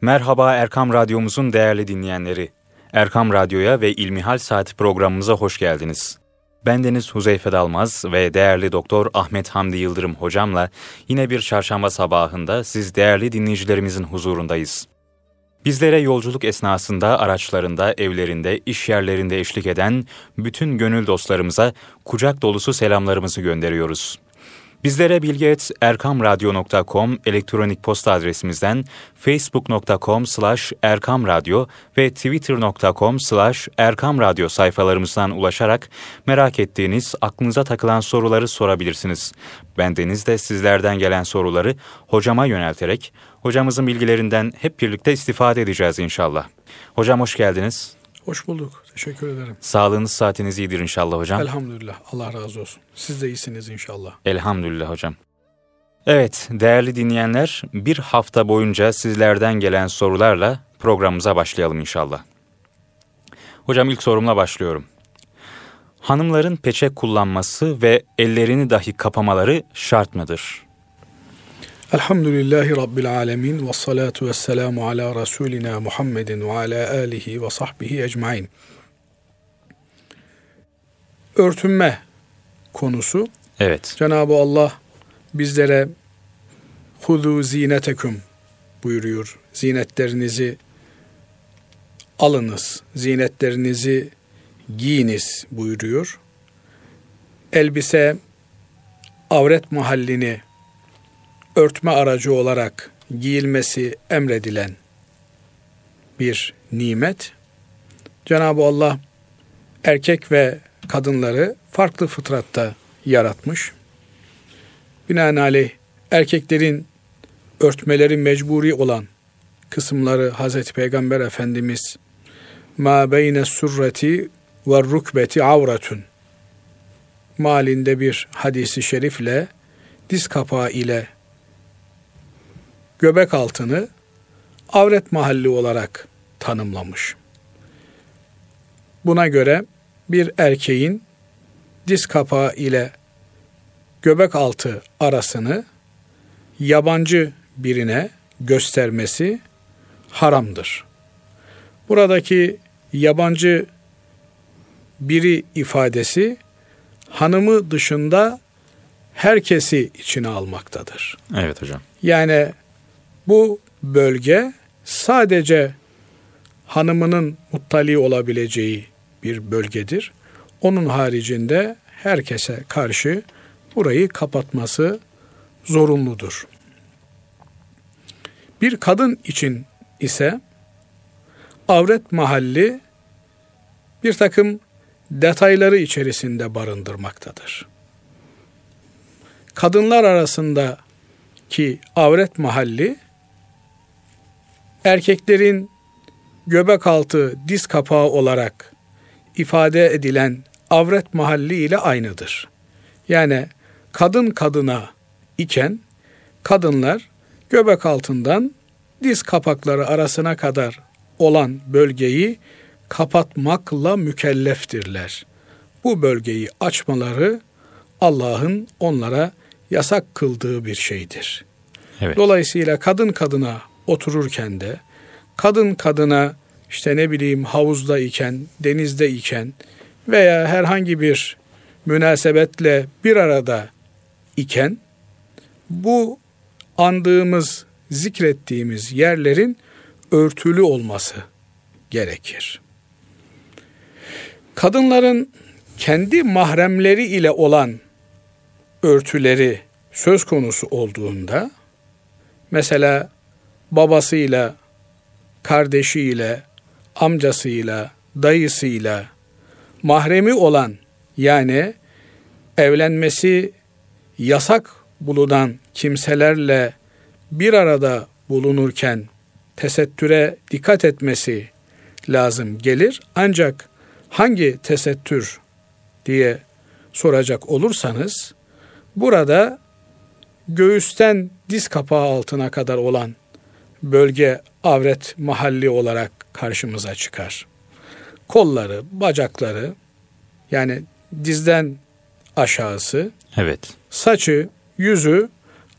Merhaba Erkam Radyomuzun değerli dinleyenleri. Erkam Radyo'ya ve İlmihal Saati programımıza hoş geldiniz. Bendeniz Huzeyfe Dalmaz ve değerli Doktor Ahmet Hamdi Yıldırım hocamla yine bir çarşamba sabahında siz değerli dinleyicilerimizin huzurundayız. Bizlere yolculuk esnasında araçlarında, evlerinde, iş yerlerinde eşlik eden bütün gönül dostlarımıza kucak dolusu selamlarımızı gönderiyoruz. Bizlere bilgi.erkamradyo.com elektronik posta adresimizden facebook.com slash erkamradyo ve twitter.com slash erkamradyo sayfalarımızdan ulaşarak merak ettiğiniz, aklınıza takılan soruları sorabilirsiniz. Bendeniz de sizlerden gelen soruları hocama yönelterek hocamızın bilgilerinden hep birlikte istifade edeceğiz inşallah. Hocam hoş geldiniz. Hoş bulduk. Teşekkür ederim. Sağlığınız, saatiniz iyidir inşallah hocam. Elhamdülillah. Allah razı olsun. Siz de iyisiniz inşallah. Elhamdülillah hocam. Evet, değerli dinleyenler, bir hafta boyunca sizlerden gelen sorularla programımıza başlayalım inşallah. Hocam ilk sorumla başlıyorum. Hanımların peçe kullanması ve ellerini dahi kapamaları şart mıdır? Elhamdülillahi Rabbil alemin ve salatu ve selamu ala Resulina Muhammedin ve ala alihi ve sahbihi ecmain. Örtünme konusu. Evet. Cenab-ı Allah bizlere hudu zineteküm buyuruyor. Zinetlerinizi alınız, zinetlerinizi giyiniz buyuruyor. Elbise avret mahallini örtme aracı olarak giyilmesi emredilen bir nimet. Cenab-ı Allah erkek ve kadınları farklı fıtratta yaratmış. Binaenaleyh erkeklerin örtmeleri mecburi olan kısımları Hazreti Peygamber Efendimiz ma beyne surreti ve rukbeti avratun malinde bir hadisi şerifle diz kapağı ile göbek altını avret mahalli olarak tanımlamış. Buna göre bir erkeğin diz kapağı ile göbek altı arasını yabancı birine göstermesi haramdır. Buradaki yabancı biri ifadesi hanımı dışında herkesi içine almaktadır. Evet hocam. Yani bu bölge sadece hanımının muttali olabileceği bir bölgedir. Onun haricinde herkese karşı burayı kapatması zorunludur. Bir kadın için ise avret mahalli bir takım detayları içerisinde barındırmaktadır. Kadınlar arasında ki avret mahalli erkeklerin göbek altı diz kapağı olarak ifade edilen avret mahalli ile aynıdır. Yani kadın kadına iken kadınlar göbek altından diz kapakları arasına kadar olan bölgeyi kapatmakla mükelleftirler. Bu bölgeyi açmaları Allah'ın onlara yasak kıldığı bir şeydir. Evet. Dolayısıyla kadın kadına otururken de kadın kadına işte ne bileyim havuzda iken, denizde iken veya herhangi bir münasebetle bir arada iken bu andığımız, zikrettiğimiz yerlerin örtülü olması gerekir. Kadınların kendi mahremleri ile olan örtüleri söz konusu olduğunda mesela babasıyla, kardeşiyle, amcasıyla, dayısıyla mahremi olan yani evlenmesi yasak bulunan kimselerle bir arada bulunurken tesettüre dikkat etmesi lazım gelir. Ancak hangi tesettür diye soracak olursanız burada göğüsten diz kapağı altına kadar olan bölge avret mahalli olarak karşımıza çıkar. Kolları, bacakları yani dizden aşağısı, evet. saçı, yüzü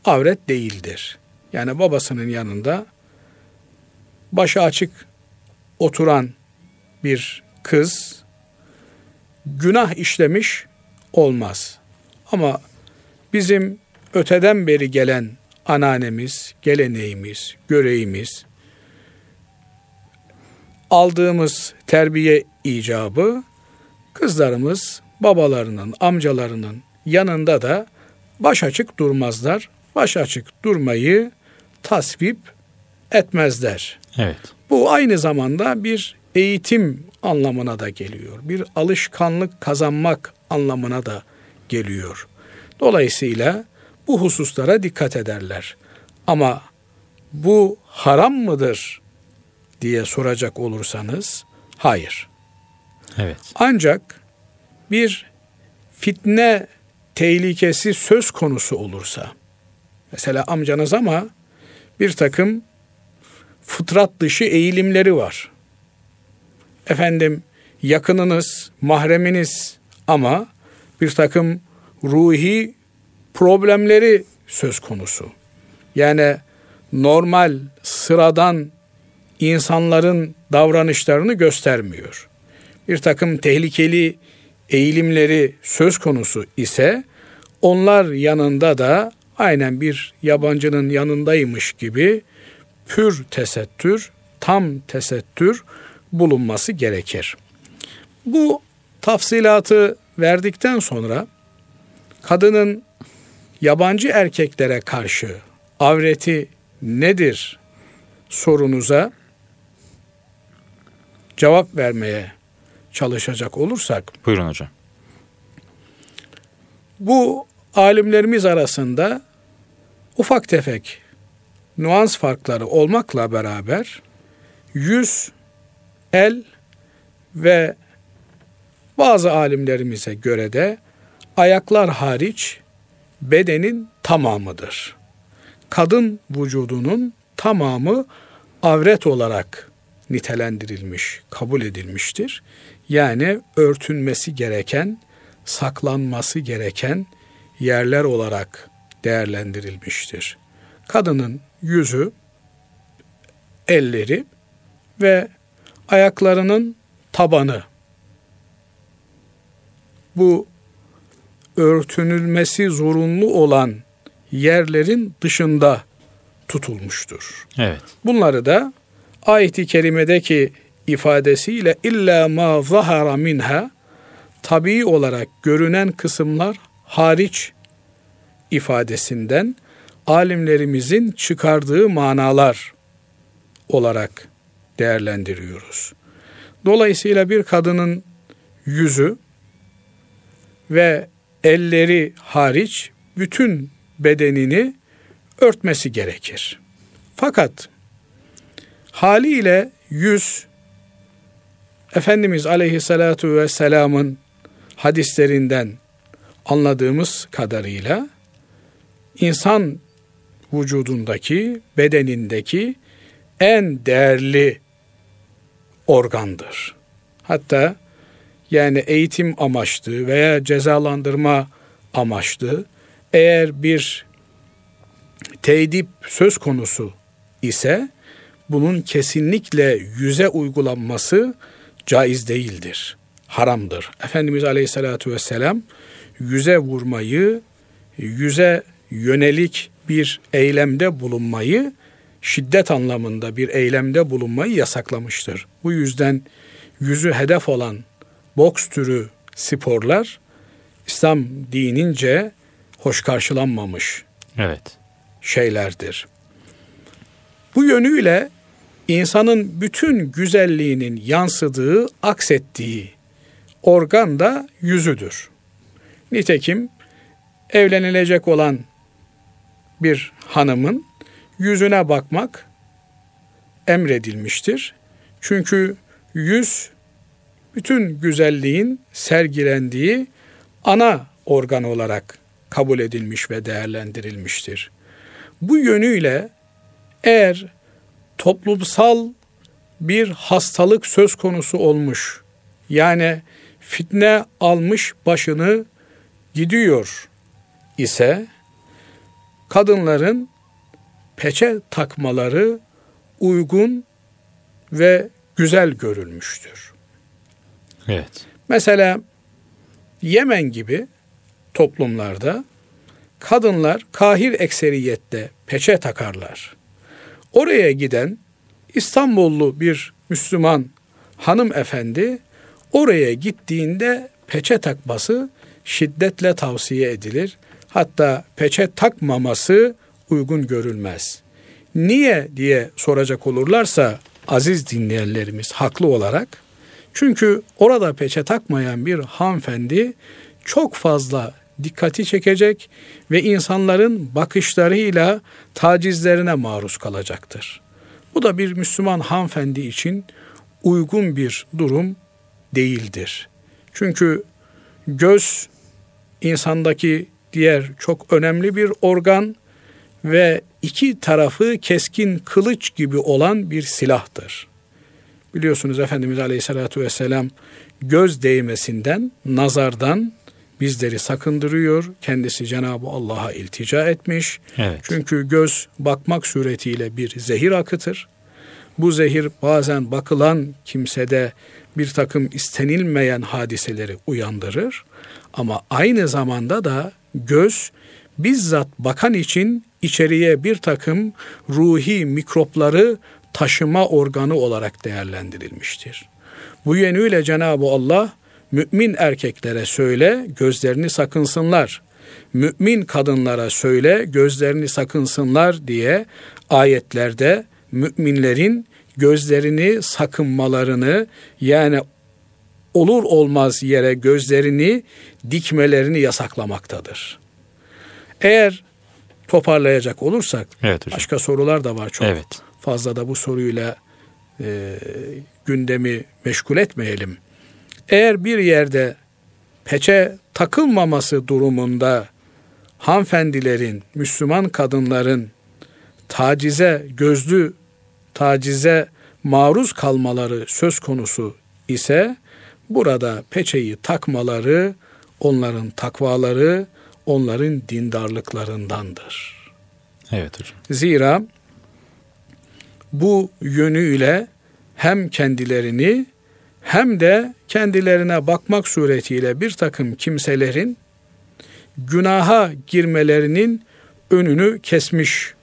avret değildir. Yani babasının yanında başı açık oturan bir kız günah işlemiş olmaz. Ama bizim öteden beri gelen ananemiz, geleneğimiz, göreğimiz, aldığımız terbiye icabı kızlarımız babalarının, amcalarının yanında da baş açık durmazlar. Baş açık durmayı tasvip etmezler. Evet. Bu aynı zamanda bir eğitim anlamına da geliyor. Bir alışkanlık kazanmak anlamına da geliyor. Dolayısıyla bu hususlara dikkat ederler. Ama bu haram mıdır diye soracak olursanız hayır. Evet. Ancak bir fitne tehlikesi söz konusu olursa mesela amcanız ama bir takım fıtrat dışı eğilimleri var. Efendim yakınınız, mahreminiz ama bir takım ruhi problemleri söz konusu. Yani normal, sıradan insanların davranışlarını göstermiyor. Bir takım tehlikeli eğilimleri söz konusu ise onlar yanında da aynen bir yabancının yanındaymış gibi pür tesettür, tam tesettür bulunması gerekir. Bu tafsilatı verdikten sonra kadının yabancı erkeklere karşı avreti nedir sorunuza cevap vermeye çalışacak olursak Buyurun hocam. bu alimlerimiz arasında ufak tefek nuans farkları olmakla beraber yüz, el ve bazı alimlerimize göre de ayaklar hariç bedenin tamamıdır. Kadın vücudunun tamamı avret olarak nitelendirilmiş, kabul edilmiştir. Yani örtünmesi gereken, saklanması gereken yerler olarak değerlendirilmiştir. Kadının yüzü, elleri ve ayaklarının tabanı bu örtünülmesi zorunlu olan yerlerin dışında tutulmuştur. Evet. Bunları da ayet-i kerimedeki ifadesiyle illa ma zahara minha tabii olarak görünen kısımlar hariç ifadesinden alimlerimizin çıkardığı manalar olarak değerlendiriyoruz. Dolayısıyla bir kadının yüzü ve elleri hariç bütün bedenini örtmesi gerekir. Fakat haliyle yüz Efendimiz Aleyhisselatu Vesselam'ın hadislerinden anladığımız kadarıyla insan vücudundaki, bedenindeki en değerli organdır. Hatta yani eğitim amaçlı veya cezalandırma amaçlı eğer bir tedip söz konusu ise bunun kesinlikle yüze uygulanması caiz değildir. Haramdır. Efendimiz Aleyhisselatü Vesselam yüze vurmayı, yüze yönelik bir eylemde bulunmayı, şiddet anlamında bir eylemde bulunmayı yasaklamıştır. Bu yüzden yüzü hedef olan boks türü sporlar İslam dinince hoş karşılanmamış Evet. şeylerdir. Bu yönüyle insanın bütün güzelliğinin yansıdığı, aksettiği organ da yüzüdür. Nitekim evlenilecek olan bir hanımın yüzüne bakmak emredilmiştir. Çünkü yüz bütün güzelliğin sergilendiği ana organ olarak kabul edilmiş ve değerlendirilmiştir. Bu yönüyle eğer toplumsal bir hastalık söz konusu olmuş, yani fitne almış başını gidiyor ise kadınların peçe takmaları uygun ve güzel görülmüştür. Evet. Mesela Yemen gibi toplumlarda kadınlar kahir ekseriyette peçe takarlar. Oraya giden İstanbullu bir Müslüman hanımefendi oraya gittiğinde peçe takması şiddetle tavsiye edilir. Hatta peçe takmaması uygun görülmez. Niye diye soracak olurlarsa aziz dinleyenlerimiz haklı olarak çünkü orada peçe takmayan bir hanımefendi çok fazla dikkati çekecek ve insanların bakışlarıyla tacizlerine maruz kalacaktır. Bu da bir Müslüman hanımefendi için uygun bir durum değildir. Çünkü göz insandaki diğer çok önemli bir organ ve iki tarafı keskin kılıç gibi olan bir silahtır. Biliyorsunuz Efendimiz Aleyhisselatü Vesselam göz değmesinden, nazardan bizleri sakındırıyor. Kendisi Cenab-ı Allah'a iltica etmiş. Evet. Çünkü göz bakmak suretiyle bir zehir akıtır. Bu zehir bazen bakılan kimsede bir takım istenilmeyen hadiseleri uyandırır. Ama aynı zamanda da göz bizzat bakan için içeriye bir takım ruhi mikropları taşıma organı olarak değerlendirilmiştir. Bu yönüyle Cenab-ı Allah mümin erkeklere söyle gözlerini sakınsınlar. Mümin kadınlara söyle gözlerini sakınsınlar diye ayetlerde müminlerin gözlerini sakınmalarını yani olur olmaz yere gözlerini dikmelerini yasaklamaktadır. Eğer toparlayacak olursak Evet hocam. başka sorular da var çok. Evet. Fazla da bu soruyla e, gündemi meşgul etmeyelim. Eğer bir yerde peçe takılmaması durumunda hanımefendilerin, Müslüman kadınların tacize, gözlü tacize maruz kalmaları söz konusu ise burada peçeyi takmaları onların takvaları, onların dindarlıklarındandır. Evet hocam. Zira bu yönüyle hem kendilerini hem de kendilerine bakmak suretiyle bir takım kimselerin günaha girmelerinin önünü kesmiş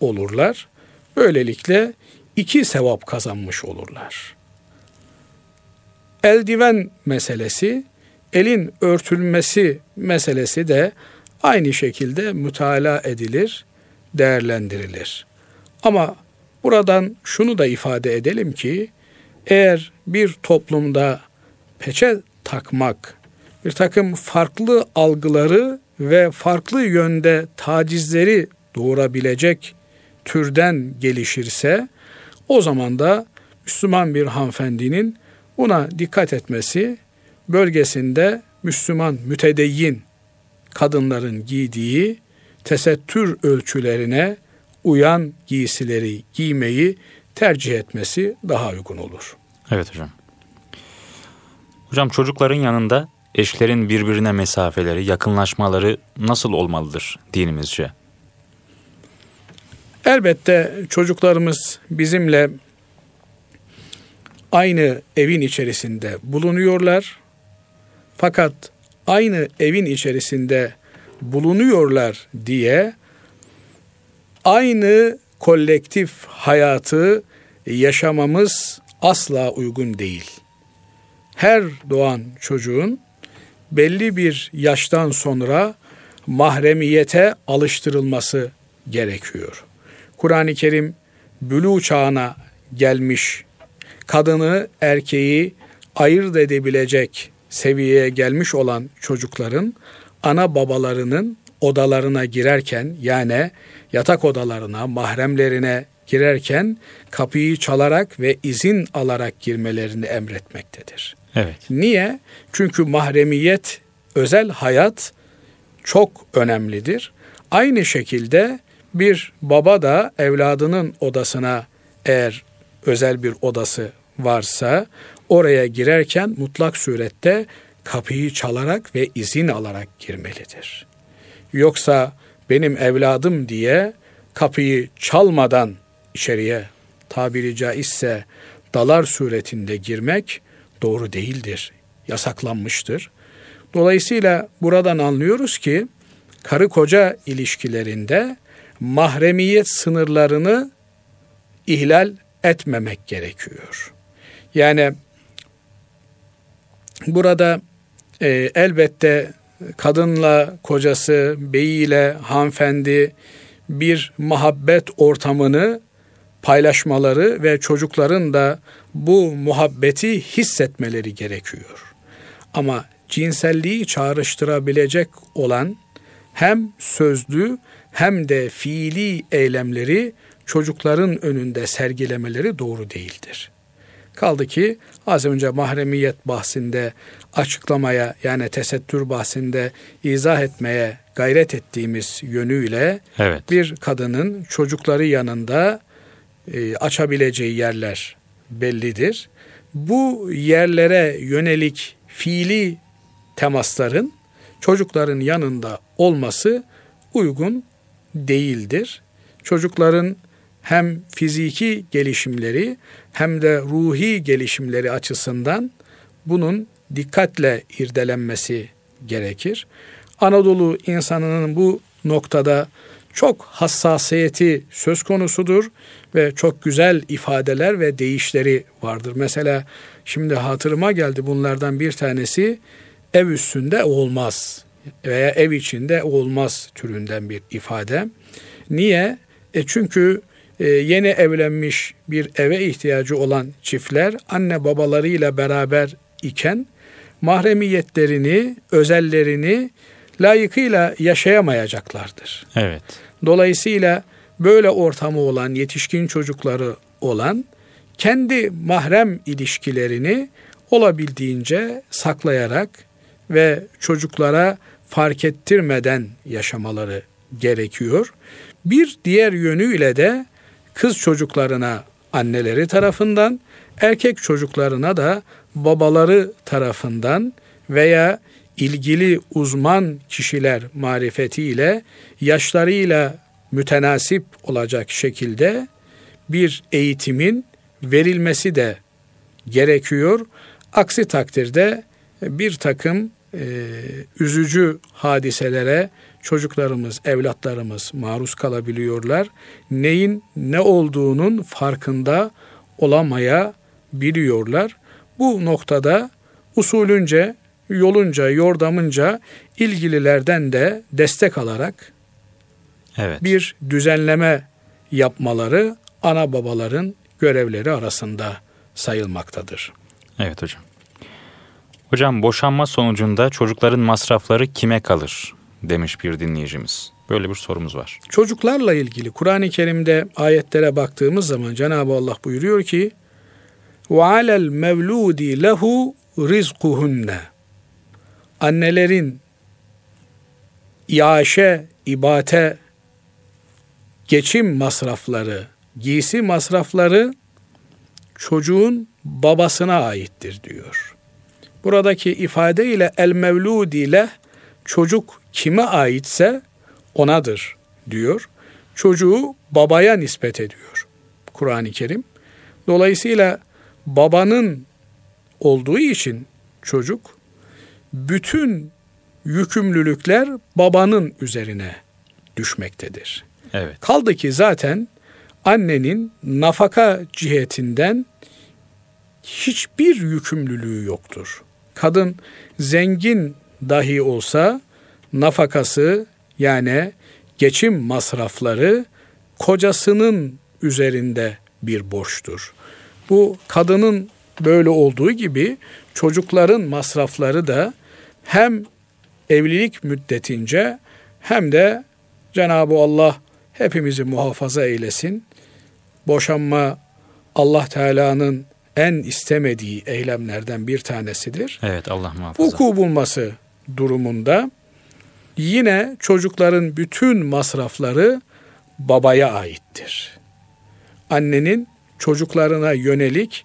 olurlar. Böylelikle iki sevap kazanmış olurlar. Eldiven meselesi, elin örtülmesi meselesi de aynı şekilde mütalaa edilir, değerlendirilir. Ama buradan şunu da ifade edelim ki eğer bir toplumda peçe takmak bir takım farklı algıları ve farklı yönde tacizleri doğurabilecek türden gelişirse o zaman da Müslüman bir hanımefendinin buna dikkat etmesi bölgesinde Müslüman mütedeyyin kadınların giydiği tesettür ölçülerine uyan giysileri giymeyi tercih etmesi daha uygun olur. Evet hocam. Hocam çocukların yanında eşlerin birbirine mesafeleri, yakınlaşmaları nasıl olmalıdır dinimizce? Elbette çocuklarımız bizimle aynı evin içerisinde bulunuyorlar. Fakat aynı evin içerisinde bulunuyorlar diye aynı kolektif hayatı yaşamamız asla uygun değil. Her doğan çocuğun belli bir yaştan sonra mahremiyete alıştırılması gerekiyor. Kur'an-ı Kerim bülü çağına gelmiş kadını erkeği ayırt edebilecek seviyeye gelmiş olan çocukların ana babalarının odalarına girerken yani yatak odalarına, mahremlerine girerken kapıyı çalarak ve izin alarak girmelerini emretmektedir. Evet. Niye? Çünkü mahremiyet, özel hayat çok önemlidir. Aynı şekilde bir baba da evladının odasına eğer özel bir odası varsa oraya girerken mutlak surette kapıyı çalarak ve izin alarak girmelidir. Yoksa benim evladım diye kapıyı çalmadan içeriye tabiri caizse dalar suretinde girmek doğru değildir. Yasaklanmıştır. Dolayısıyla buradan anlıyoruz ki karı koca ilişkilerinde mahremiyet sınırlarını ihlal etmemek gerekiyor. Yani burada e, elbette kadınla kocası, beyiyle hanımefendi bir muhabbet ortamını paylaşmaları ve çocukların da bu muhabbeti hissetmeleri gerekiyor. Ama cinselliği çağrıştırabilecek olan hem sözlü hem de fiili eylemleri çocukların önünde sergilemeleri doğru değildir. Kaldı ki az önce mahremiyet bahsinde açıklamaya yani tesettür bahsinde izah etmeye gayret ettiğimiz yönüyle evet. bir kadının çocukları yanında e, açabileceği yerler bellidir. Bu yerlere yönelik fiili temasların çocukların yanında olması uygun değildir. Çocukların hem fiziki gelişimleri hem de ruhi gelişimleri açısından bunun dikkatle irdelenmesi gerekir. Anadolu insanının bu noktada çok hassasiyeti söz konusudur ve çok güzel ifadeler ve değişleri vardır. Mesela şimdi hatırıma geldi bunlardan bir tanesi ev üstünde olmaz veya ev içinde olmaz türünden bir ifade. Niye? E çünkü e, yeni evlenmiş bir eve ihtiyacı olan çiftler anne babalarıyla beraber iken mahremiyetlerini, özellerini layıkıyla yaşayamayacaklardır. Evet. Dolayısıyla böyle ortamı olan, yetişkin çocukları olan kendi mahrem ilişkilerini olabildiğince saklayarak ve çocuklara fark ettirmeden yaşamaları gerekiyor. Bir diğer yönüyle de kız çocuklarına anneleri tarafından, erkek çocuklarına da babaları tarafından veya ilgili uzman kişiler marifetiyle yaşlarıyla mütenasip olacak şekilde bir eğitimin verilmesi de gerekiyor. Aksi takdirde bir takım e, üzücü hadiselere çocuklarımız, evlatlarımız maruz kalabiliyorlar. Neyin ne olduğunun farkında olamaya biliyorlar. Bu noktada usulünce, yolunca, yordamınca ilgililerden de destek alarak evet. bir düzenleme yapmaları ana babaların görevleri arasında sayılmaktadır. Evet hocam. Hocam boşanma sonucunda çocukların masrafları kime kalır demiş bir dinleyicimiz. Böyle bir sorumuz var. Çocuklarla ilgili Kur'an-ı Kerim'de ayetlere baktığımız zaman Cenab-ı Allah buyuruyor ki وَعَلَى الْمَوْلُودِ lehu rizkuhunne Annelerin iaşe, ibate, geçim masrafları, giysi masrafları çocuğun babasına aittir diyor. Buradaki ifade ile el mevludi ile çocuk kime aitse onadır diyor. Çocuğu babaya nispet ediyor Kur'an-ı Kerim. Dolayısıyla babanın olduğu için çocuk bütün yükümlülükler babanın üzerine düşmektedir. Evet. Kaldı ki zaten annenin nafaka cihetinden hiçbir yükümlülüğü yoktur. Kadın zengin dahi olsa nafakası yani geçim masrafları kocasının üzerinde bir borçtur. Bu kadının böyle olduğu gibi çocukların masrafları da hem evlilik müddetince hem de Cenab-ı Allah hepimizi muhafaza eylesin. Boşanma Allah Teala'nın en istemediği eylemlerden bir tanesidir. Evet Allah muhafaza. Vuku bulması durumunda yine çocukların bütün masrafları babaya aittir. Annenin çocuklarına yönelik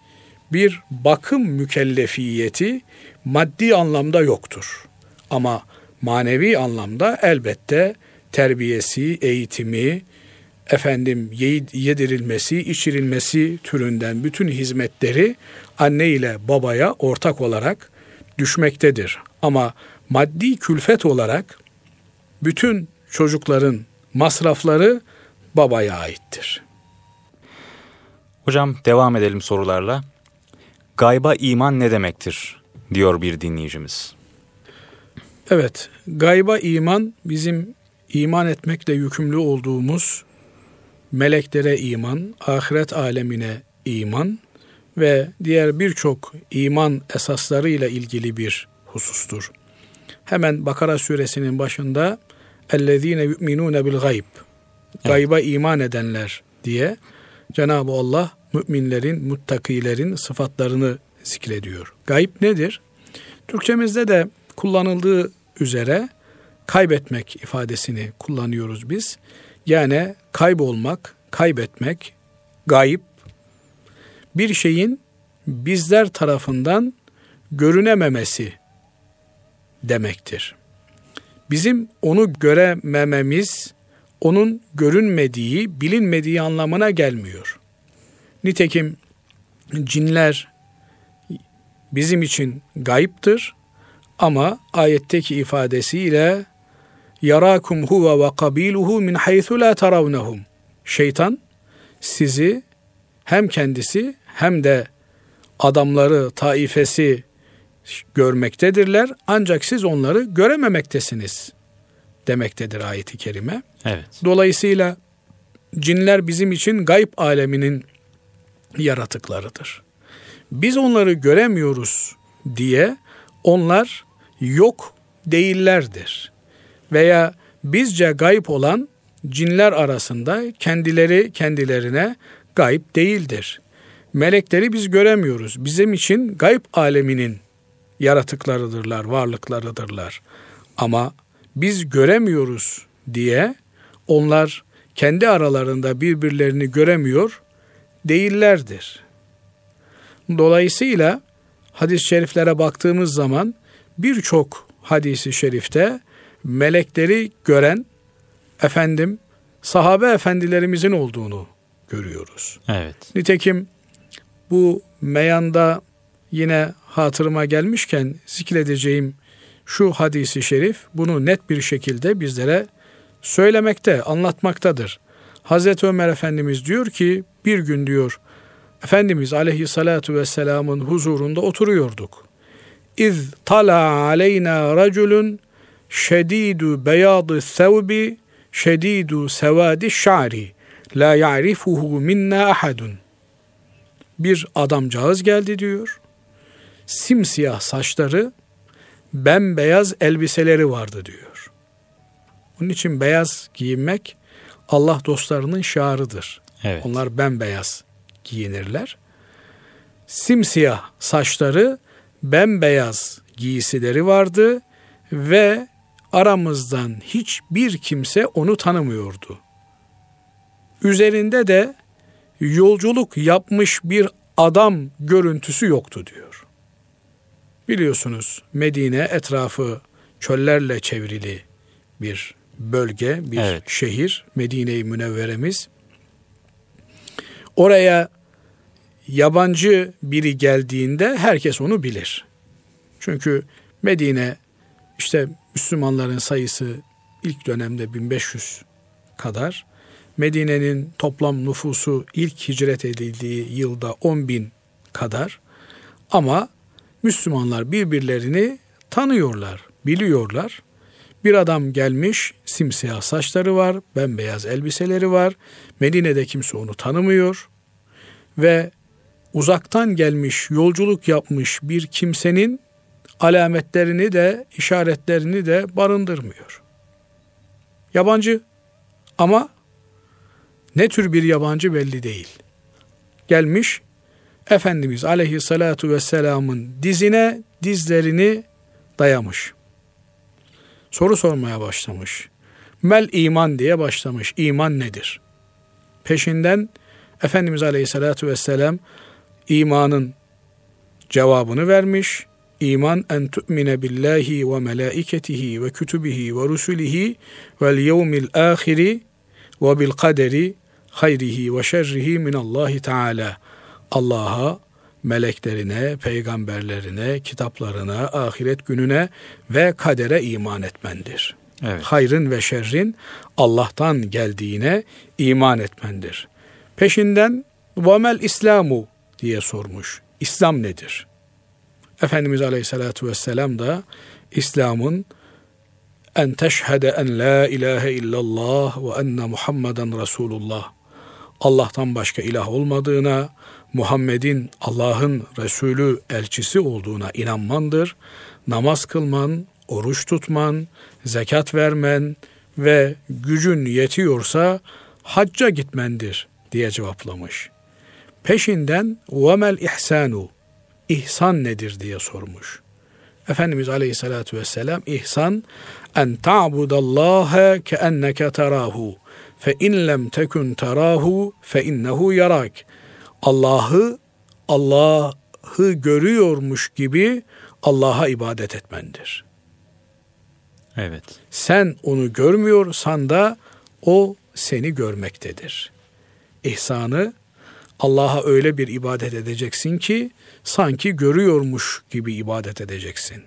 bir bakım mükellefiyeti maddi anlamda yoktur. Ama manevi anlamda elbette terbiyesi, eğitimi, efendim yedirilmesi, içirilmesi türünden bütün hizmetleri anne ile babaya ortak olarak düşmektedir. Ama maddi külfet olarak bütün çocukların masrafları babaya aittir. Hocam devam edelim sorularla. Gayba iman ne demektir diyor bir dinleyicimiz. Evet, gayba iman bizim iman etmekle yükümlü olduğumuz meleklere iman, ahiret alemine iman ve diğer birçok iman esaslarıyla ilgili bir husustur. Hemen Bakara suresinin başında اَلَّذ۪ينَ يُؤْمِنُونَ بِالْغَيْبِ Gayba iman edenler diye Cenab-ı Allah müminlerin, muttakilerin sıfatlarını zikrediyor. Gayb nedir? Türkçemizde de kullanıldığı üzere kaybetmek ifadesini kullanıyoruz biz. Yani kaybolmak, kaybetmek, gayip bir şeyin bizler tarafından görünememesi demektir. Bizim onu göremememiz onun görünmediği, bilinmediği anlamına gelmiyor. Nitekim cinler bizim için gayiptir ama ayetteki ifadesiyle yarakum huve ve kabiluhu min haythu la taravnahum. Şeytan sizi hem kendisi hem de adamları, taifesi görmektedirler ancak siz onları görememektesiniz demektedir ayeti kerime. Evet. Dolayısıyla cinler bizim için gayb aleminin yaratıklarıdır. Biz onları göremiyoruz diye onlar yok değillerdir. Veya bizce gayb olan cinler arasında kendileri kendilerine gayb değildir. Melekleri biz göremiyoruz. Bizim için gayb aleminin yaratıklarıdırlar, varlıklarıdırlar. Ama biz göremiyoruz diye onlar kendi aralarında birbirlerini göremiyor değillerdir. Dolayısıyla hadis-i şeriflere baktığımız zaman birçok hadisi şerifte melekleri gören efendim sahabe efendilerimizin olduğunu görüyoruz. Evet. Nitekim bu meyanda yine hatırıma gelmişken zikredeceğim şu hadisi şerif bunu net bir şekilde bizlere söylemekte, anlatmaktadır. Hazreti Ömer Efendimiz diyor ki bir gün diyor Efendimiz aleyhissalatu vesselamın huzurunda oturuyorduk. İz tala aleyna raculun şedidu beyadı sevbi şedidu sevadi şa'ri la ya'rifuhu minna ahadun. Bir adamcağız geldi diyor. Simsiyah saçları, bembeyaz elbiseleri vardı diyor. Onun için beyaz giyinmek Allah dostlarının şiarıdır. Evet. Onlar bembeyaz giyinirler. Simsiyah saçları, bembeyaz giysileri vardı ve aramızdan hiçbir kimse onu tanımıyordu. Üzerinde de yolculuk yapmış bir adam görüntüsü yoktu diyor. Biliyorsunuz Medine etrafı çöllerle çevrili bir bölge, bir evet. şehir. Medine-i Münevveremiz. Oraya yabancı biri geldiğinde herkes onu bilir. Çünkü Medine işte Müslümanların sayısı ilk dönemde 1500 kadar. Medine'nin toplam nüfusu ilk hicret edildiği yılda 10 bin kadar. Ama Müslümanlar birbirlerini tanıyorlar, biliyorlar. Bir adam gelmiş, simsiyah saçları var, bembeyaz elbiseleri var. Medine'de kimse onu tanımıyor. Ve uzaktan gelmiş, yolculuk yapmış bir kimsenin alametlerini de, işaretlerini de barındırmıyor. Yabancı ama ne tür bir yabancı belli değil. Gelmiş, Efendimiz aleyhissalatu vesselamın dizine dizlerini dayamış. Soru sormaya başlamış. Mel iman diye başlamış. İman nedir? Peşinden Efendimiz aleyhissalatu vesselam imanın cevabını vermiş. İman en tu'mine billahi ve melaiketihi ve kütübihi ve rusulihi vel yevmil ahiri ve bil kaderi hayrihi ve şerrihi min Allahi Teala. Allah'a, meleklerine, peygamberlerine, kitaplarına, ahiret gününe ve kadere iman etmendir. Evet. Hayrın ve şerrin Allah'tan geldiğine iman etmendir. Peşinden vamel İslamu diye sormuş. İslam nedir? Efendimiz Aleyhisselatü Vesselam da İslam'ın en teşhede en la ilahe illallah ve enne Muhammeden Resulullah Allah'tan başka ilah olmadığına, Muhammed'in Allah'ın Resulü elçisi olduğuna inanmandır. Namaz kılman, oruç tutman, zekat vermen ve gücün yetiyorsa hacca gitmendir diye cevaplamış. Peşinden vemel ihsanu ihsan nedir diye sormuş. Efendimiz Aleyhisselatü Vesselam ihsan en ta'budallaha ke enneke terahu fe in lem tekun terahu fe innehu yarak. Allah'ı Allah'ı görüyormuş gibi Allah'a ibadet etmendir. Evet. Sen onu görmüyorsan da o seni görmektedir. İhsanı Allah'a öyle bir ibadet edeceksin ki sanki görüyormuş gibi ibadet edeceksin.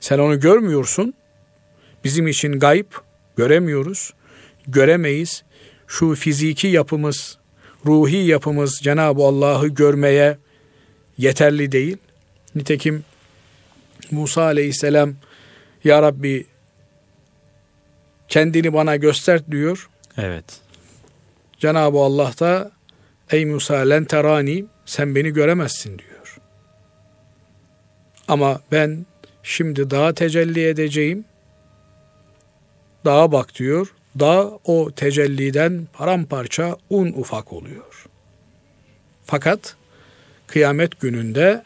Sen onu görmüyorsun. Bizim için gayb, göremiyoruz, göremeyiz. Şu fiziki yapımız, ruhi yapımız Cenab-ı Allah'ı görmeye yeterli değil. Nitekim Musa aleyhisselam Ya Rabbi kendini bana göster diyor. Evet. Cenab-ı Allah da ey Musa len terani sen beni göremezsin diyor. Ama ben şimdi dağa tecelli edeceğim. Dağa bak diyor. Dağ o tecelliden paramparça un ufak oluyor. Fakat kıyamet gününde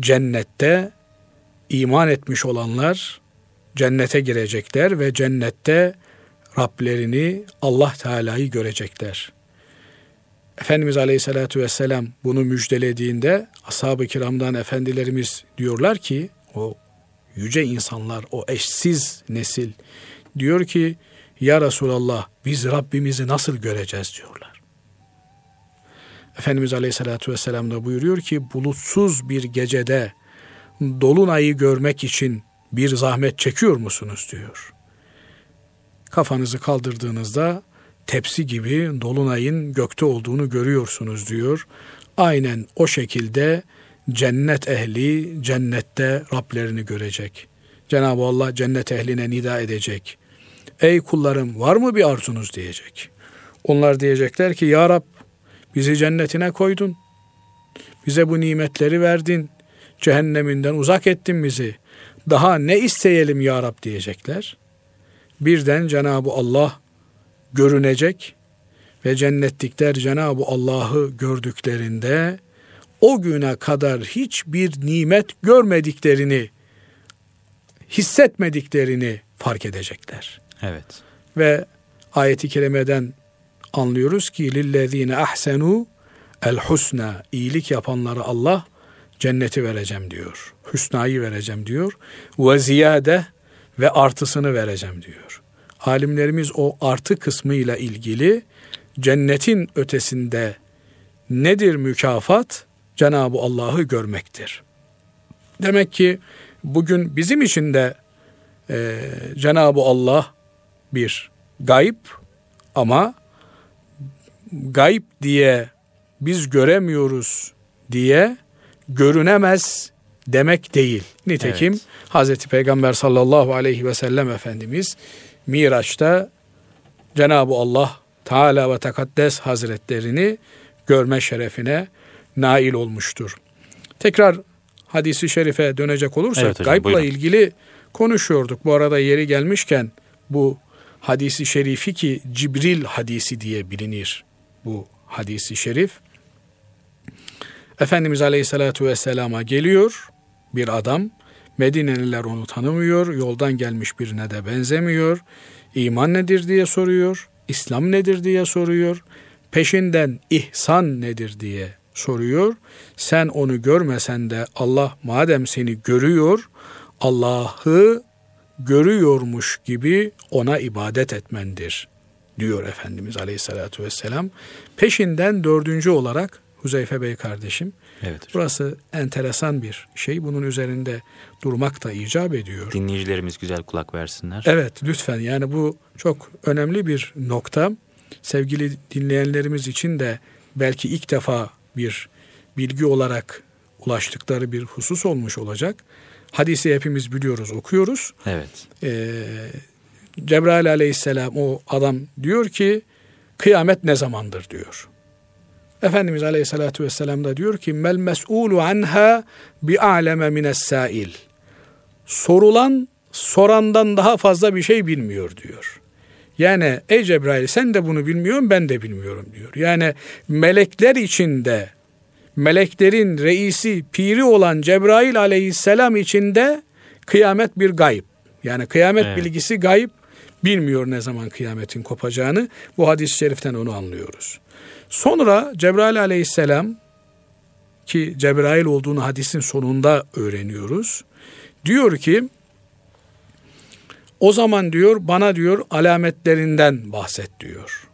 cennette iman etmiş olanlar cennete girecekler ve cennette Rablerini Allah Teala'yı görecekler. Efendimiz Aleyhisselatü Vesselam bunu müjdelediğinde ashab-ı kiramdan efendilerimiz diyorlar ki o yüce insanlar, o eşsiz nesil diyor ki ya Resulallah biz Rabbimizi nasıl göreceğiz diyorlar. Efendimiz Aleyhisselatü Vesselam da buyuruyor ki bulutsuz bir gecede dolunayı görmek için bir zahmet çekiyor musunuz diyor. Kafanızı kaldırdığınızda tepsi gibi dolunayın gökte olduğunu görüyorsunuz diyor. Aynen o şekilde cennet ehli cennette Rablerini görecek. Cenab-ı Allah cennet ehline nida edecek. Ey kullarım var mı bir arzunuz diyecek. Onlar diyecekler ki Ya Rab bizi cennetine koydun. Bize bu nimetleri verdin. Cehenneminden uzak ettin bizi. Daha ne isteyelim Ya Rab diyecekler. Birden Cenab-ı Allah görünecek ve cennetlikler Cenab-ı Allah'ı gördüklerinde o güne kadar hiçbir nimet görmediklerini, hissetmediklerini fark edecekler. Evet. Ve ayeti kerimeden anlıyoruz ki lillezine ahsenu el husna iyilik yapanlara Allah cenneti vereceğim diyor. Hüsnayı vereceğim diyor. Ve ziyade ve artısını vereceğim diyor. Alimlerimiz o artı kısmıyla ilgili cennetin ötesinde nedir mükafat? Cenab-ı Allah'ı görmektir. Demek ki bugün bizim için de e, Cenab-ı Allah bir gayb ama gayb diye biz göremiyoruz diye görünemez demek değil. Nitekim evet. Hazreti Peygamber sallallahu aleyhi ve sellem Efendimiz Miraç'ta Cenab-ı Allah Teala ve Tekaddes Hazretlerini görme şerefine nail olmuştur. Tekrar hadisi şerife dönecek olursak evet hocam, gaybla buyurun. ilgili konuşuyorduk. Bu arada yeri gelmişken bu hadisi şerifi ki Cibril hadisi diye bilinir bu hadisi şerif. Efendimiz Aleyhisselatü Vesselam'a geliyor bir adam. Medineliler onu tanımıyor, yoldan gelmiş birine de benzemiyor. İman nedir diye soruyor, İslam nedir diye soruyor. Peşinden ihsan nedir diye soruyor. Sen onu görmesen de Allah madem seni görüyor, Allah'ı görüyormuş gibi ona ibadet etmendir diyor Efendimiz Aleyhisselatü Vesselam. Peşinden dördüncü olarak Huzeyfe Bey kardeşim. Evet. Burası enteresan bir şey. Bunun üzerinde durmak da icap ediyor. Dinleyicilerimiz güzel kulak versinler. Evet lütfen yani bu çok önemli bir nokta. Sevgili dinleyenlerimiz için de belki ilk defa bir bilgi olarak ulaştıkları bir husus olmuş olacak. Hadisi hepimiz biliyoruz, okuyoruz. Evet. Ee, Cebrail aleyhisselam o adam diyor ki kıyamet ne zamandır diyor. Efendimiz aleyhissalatü vesselam da diyor ki mel mes'ulu anha bi aleme mines sail. Sorulan sorandan daha fazla bir şey bilmiyor diyor. Yani ey Cebrail sen de bunu bilmiyorsun ben de bilmiyorum diyor. Yani melekler içinde meleklerin reisi piri olan Cebrail aleyhisselam içinde kıyamet bir gayb. Yani kıyamet evet. bilgisi gayb bilmiyor ne zaman kıyametin kopacağını. Bu hadis-i şeriften onu anlıyoruz. Sonra Cebrail aleyhisselam ki Cebrail olduğunu hadisin sonunda öğreniyoruz. Diyor ki o zaman diyor bana diyor alametlerinden bahset diyor.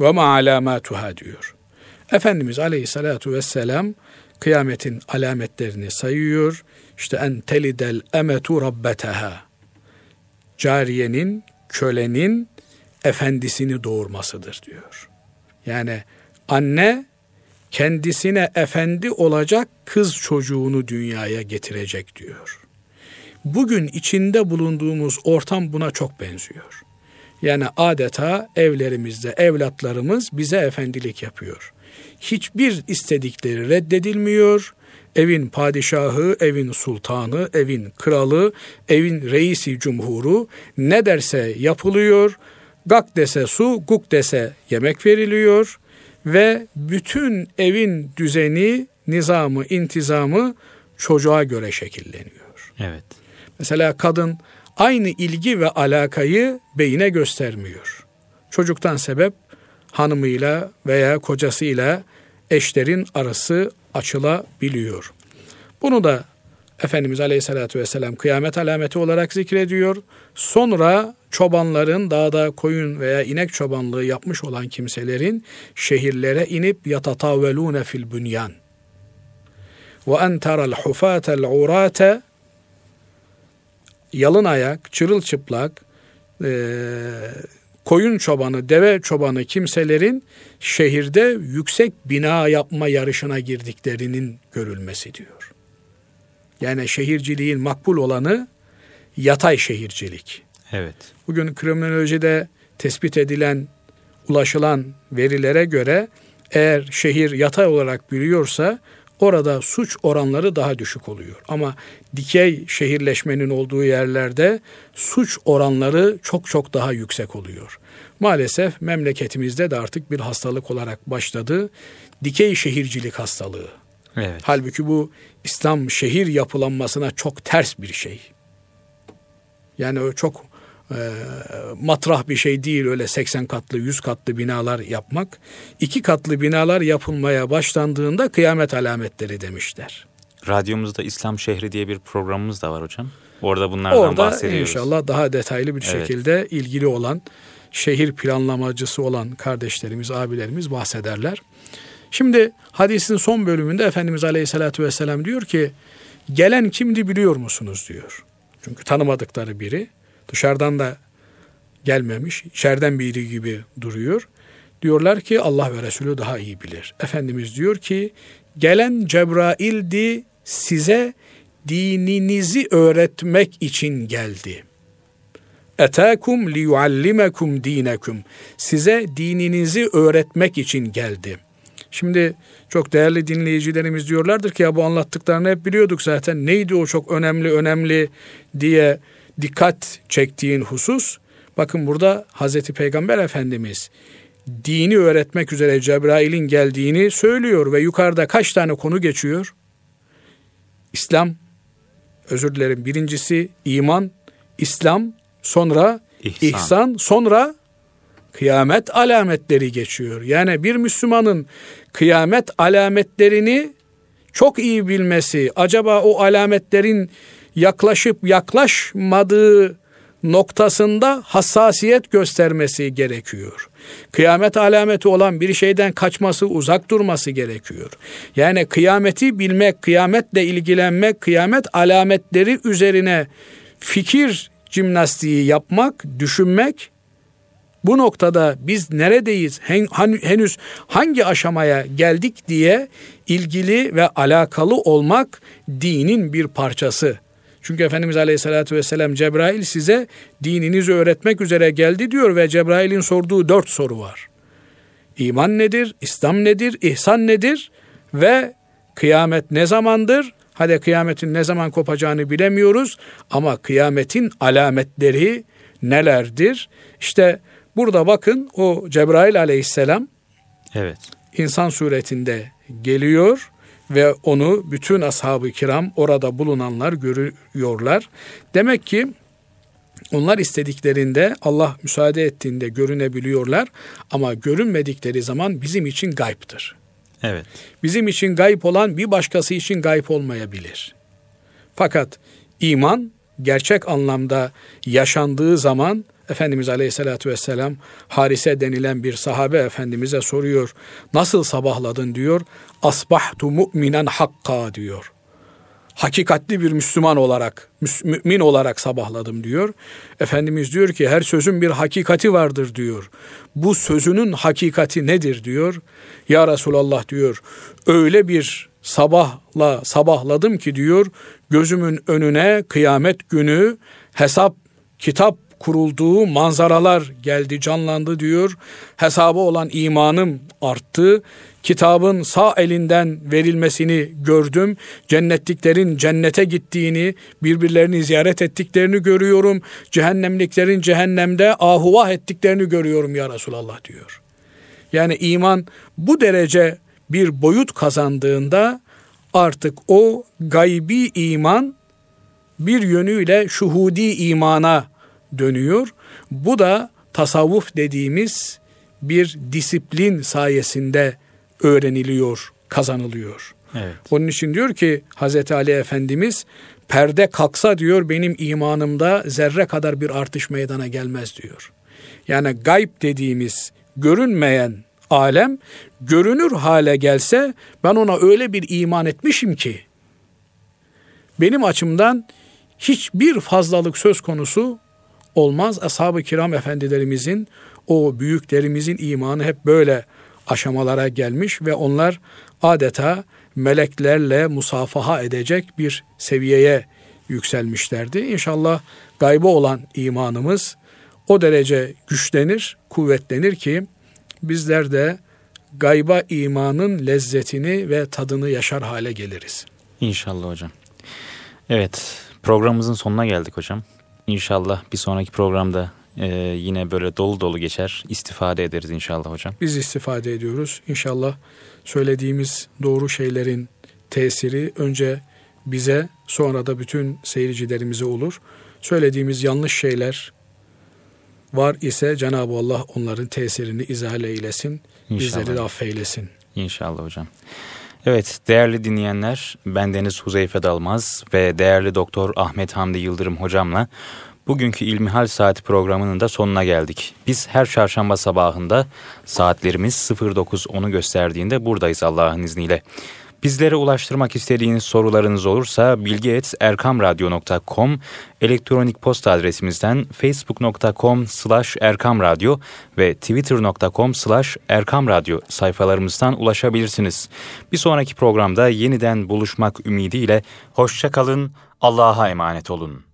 Ve ma alamatuha diyor. Efendimiz aleyhissalatu vesselam kıyametin alametlerini sayıyor. İşte en telidel emetu rabbeteha. Cariyenin, kölenin efendisini doğurmasıdır diyor. Yani anne kendisine efendi olacak kız çocuğunu dünyaya getirecek diyor. Bugün içinde bulunduğumuz ortam buna çok benziyor. Yani adeta evlerimizde evlatlarımız bize efendilik yapıyor. Hiçbir istedikleri reddedilmiyor. Evin padişahı, evin sultanı, evin kralı, evin reisi cumhuru ne derse yapılıyor. Gak dese su, guk dese yemek veriliyor ve bütün evin düzeni, nizamı, intizamı çocuğa göre şekilleniyor. Evet. Mesela kadın aynı ilgi ve alakayı beyine göstermiyor. Çocuktan sebep hanımıyla veya kocasıyla eşlerin arası açılabiliyor. Bunu da Efendimiz Aleyhisselatü Vesselam kıyamet alameti olarak zikrediyor. Sonra çobanların dağda koyun veya inek çobanlığı yapmış olan kimselerin şehirlere inip yatatavvelune fil bünyan. Ve en teral hufatel urate yalın ayak, çırılçıplak, e, koyun çobanı, deve çobanı kimselerin şehirde yüksek bina yapma yarışına girdiklerinin görülmesi diyor. Yani şehirciliğin makbul olanı yatay şehircilik. Evet. Bugün kriminolojide tespit edilen, ulaşılan verilere göre eğer şehir yatay olarak büyüyorsa orada suç oranları daha düşük oluyor. Ama dikey şehirleşmenin olduğu yerlerde suç oranları çok çok daha yüksek oluyor. Maalesef memleketimizde de artık bir hastalık olarak başladı. Dikey şehircilik hastalığı. Evet. Halbuki bu İslam şehir yapılanmasına çok ters bir şey. Yani o çok e, matrah bir şey değil öyle 80 katlı 100 katlı binalar yapmak. iki katlı binalar yapılmaya başlandığında kıyamet alametleri demişler. Radyomuzda İslam Şehri diye bir programımız da var hocam. Orada bunlardan Orada bahsediyoruz. inşallah daha detaylı bir Evet. şekilde ilgili olan şehir planlamacısı olan kardeşlerimiz, abilerimiz bahsederler. Şimdi hadisin son bölümünde Efendimiz Aleyhisselatü Vesselam diyor ki gelen kimdi biliyor musunuz diyor. Çünkü tanımadıkları biri dışarıdan da gelmemiş içeriden biri gibi duruyor. Diyorlar ki Allah ve Resulü daha iyi bilir. Efendimiz diyor ki gelen Cebrail'di size dininizi öğretmek için geldi. Etâkum liyuallimekum dinekum. Size dininizi öğretmek için geldi. Şimdi çok değerli dinleyicilerimiz diyorlardır ki ya bu anlattıklarını hep biliyorduk zaten. Neydi o çok önemli önemli diye dikkat çektiğin husus. Bakın burada Hazreti Peygamber Efendimiz dini öğretmek üzere Cebrail'in geldiğini söylüyor ve yukarıda kaç tane konu geçiyor? İslam, özür dilerim birincisi iman, İslam, sonra İhsan. ihsan, sonra kıyamet alametleri geçiyor. Yani bir Müslümanın kıyamet alametlerini çok iyi bilmesi, acaba o alametlerin yaklaşıp yaklaşmadığı noktasında hassasiyet göstermesi gerekiyor. Kıyamet alameti olan bir şeyden kaçması, uzak durması gerekiyor. Yani kıyameti bilmek, kıyametle ilgilenmek, kıyamet alametleri üzerine fikir cimnastiği yapmak, düşünmek bu noktada biz neredeyiz, henüz hangi aşamaya geldik diye ilgili ve alakalı olmak dinin bir parçası. Çünkü Efendimiz Aleyhisselatü Vesselam Cebrail size dininizi öğretmek üzere geldi diyor ve Cebrail'in sorduğu dört soru var. İman nedir? İslam nedir? İhsan nedir? Ve kıyamet ne zamandır? Hadi kıyametin ne zaman kopacağını bilemiyoruz ama kıyametin alametleri nelerdir? İşte burada bakın o Cebrail aleyhisselam evet. insan suretinde geliyor ve onu bütün ashab-ı kiram orada bulunanlar görüyorlar. Demek ki onlar istediklerinde Allah müsaade ettiğinde görünebiliyorlar ama görünmedikleri zaman bizim için gayiptir. Evet. Bizim için gayip olan bir başkası için gayip olmayabilir. Fakat iman gerçek anlamda yaşandığı zaman Efendimiz Aleyhisselatü Vesselam Harise denilen bir sahabe Efendimiz'e soruyor. Nasıl sabahladın diyor. Asbahtu mu'minen hakka diyor. Hakikatli bir Müslüman olarak, mümin olarak sabahladım diyor. Efendimiz diyor ki her sözün bir hakikati vardır diyor. Bu sözünün hakikati nedir diyor. Ya Resulallah diyor. Öyle bir sabahla sabahladım ki diyor gözümün önüne kıyamet günü hesap kitap kurulduğu manzaralar geldi, canlandı diyor. Hesabı olan imanım arttı. Kitabın sağ elinden verilmesini gördüm. Cennetliklerin cennete gittiğini, birbirlerini ziyaret ettiklerini görüyorum. Cehennemliklerin cehennemde ahuvah ettiklerini görüyorum ya Resulallah diyor. Yani iman bu derece bir boyut kazandığında artık o gaybi iman bir yönüyle şuhudi imana dönüyor. Bu da tasavvuf dediğimiz bir disiplin sayesinde öğreniliyor, kazanılıyor. Evet. Onun için diyor ki Hazreti Ali Efendimiz perde kalksa diyor benim imanımda zerre kadar bir artış meydana gelmez diyor. Yani gayb dediğimiz görünmeyen alem görünür hale gelse ben ona öyle bir iman etmişim ki benim açımdan hiçbir fazlalık söz konusu olmaz. Ashab-ı kiram efendilerimizin, o büyüklerimizin imanı hep böyle aşamalara gelmiş ve onlar adeta meleklerle musafaha edecek bir seviyeye yükselmişlerdi. İnşallah gaybı olan imanımız o derece güçlenir, kuvvetlenir ki bizler de gayba imanın lezzetini ve tadını yaşar hale geliriz. İnşallah hocam. Evet, programımızın sonuna geldik hocam. İnşallah bir sonraki programda e, yine böyle dolu dolu geçer. İstifade ederiz inşallah hocam. Biz istifade ediyoruz. İnşallah söylediğimiz doğru şeylerin tesiri önce bize sonra da bütün seyircilerimize olur. Söylediğimiz yanlış şeyler var ise Cenab-ı Allah onların tesirini izale eylesin. İnşallah. Bizleri de affeylesin. İnşallah hocam. Evet değerli dinleyenler ben Deniz Huzeyfe Dalmaz ve değerli doktor Ahmet Hamdi Yıldırım hocamla bugünkü İlmihal Saati programının da sonuna geldik. Biz her çarşamba sabahında saatlerimiz 09.10'u gösterdiğinde buradayız Allah'ın izniyle. Bizlere ulaştırmak istediğiniz sorularınız olursa bilgi.erkamradyo.com elektronik posta adresimizden facebook.com slash erkamradyo ve twitter.com slash erkamradyo sayfalarımızdan ulaşabilirsiniz. Bir sonraki programda yeniden buluşmak ümidiyle hoşçakalın, Allah'a emanet olun.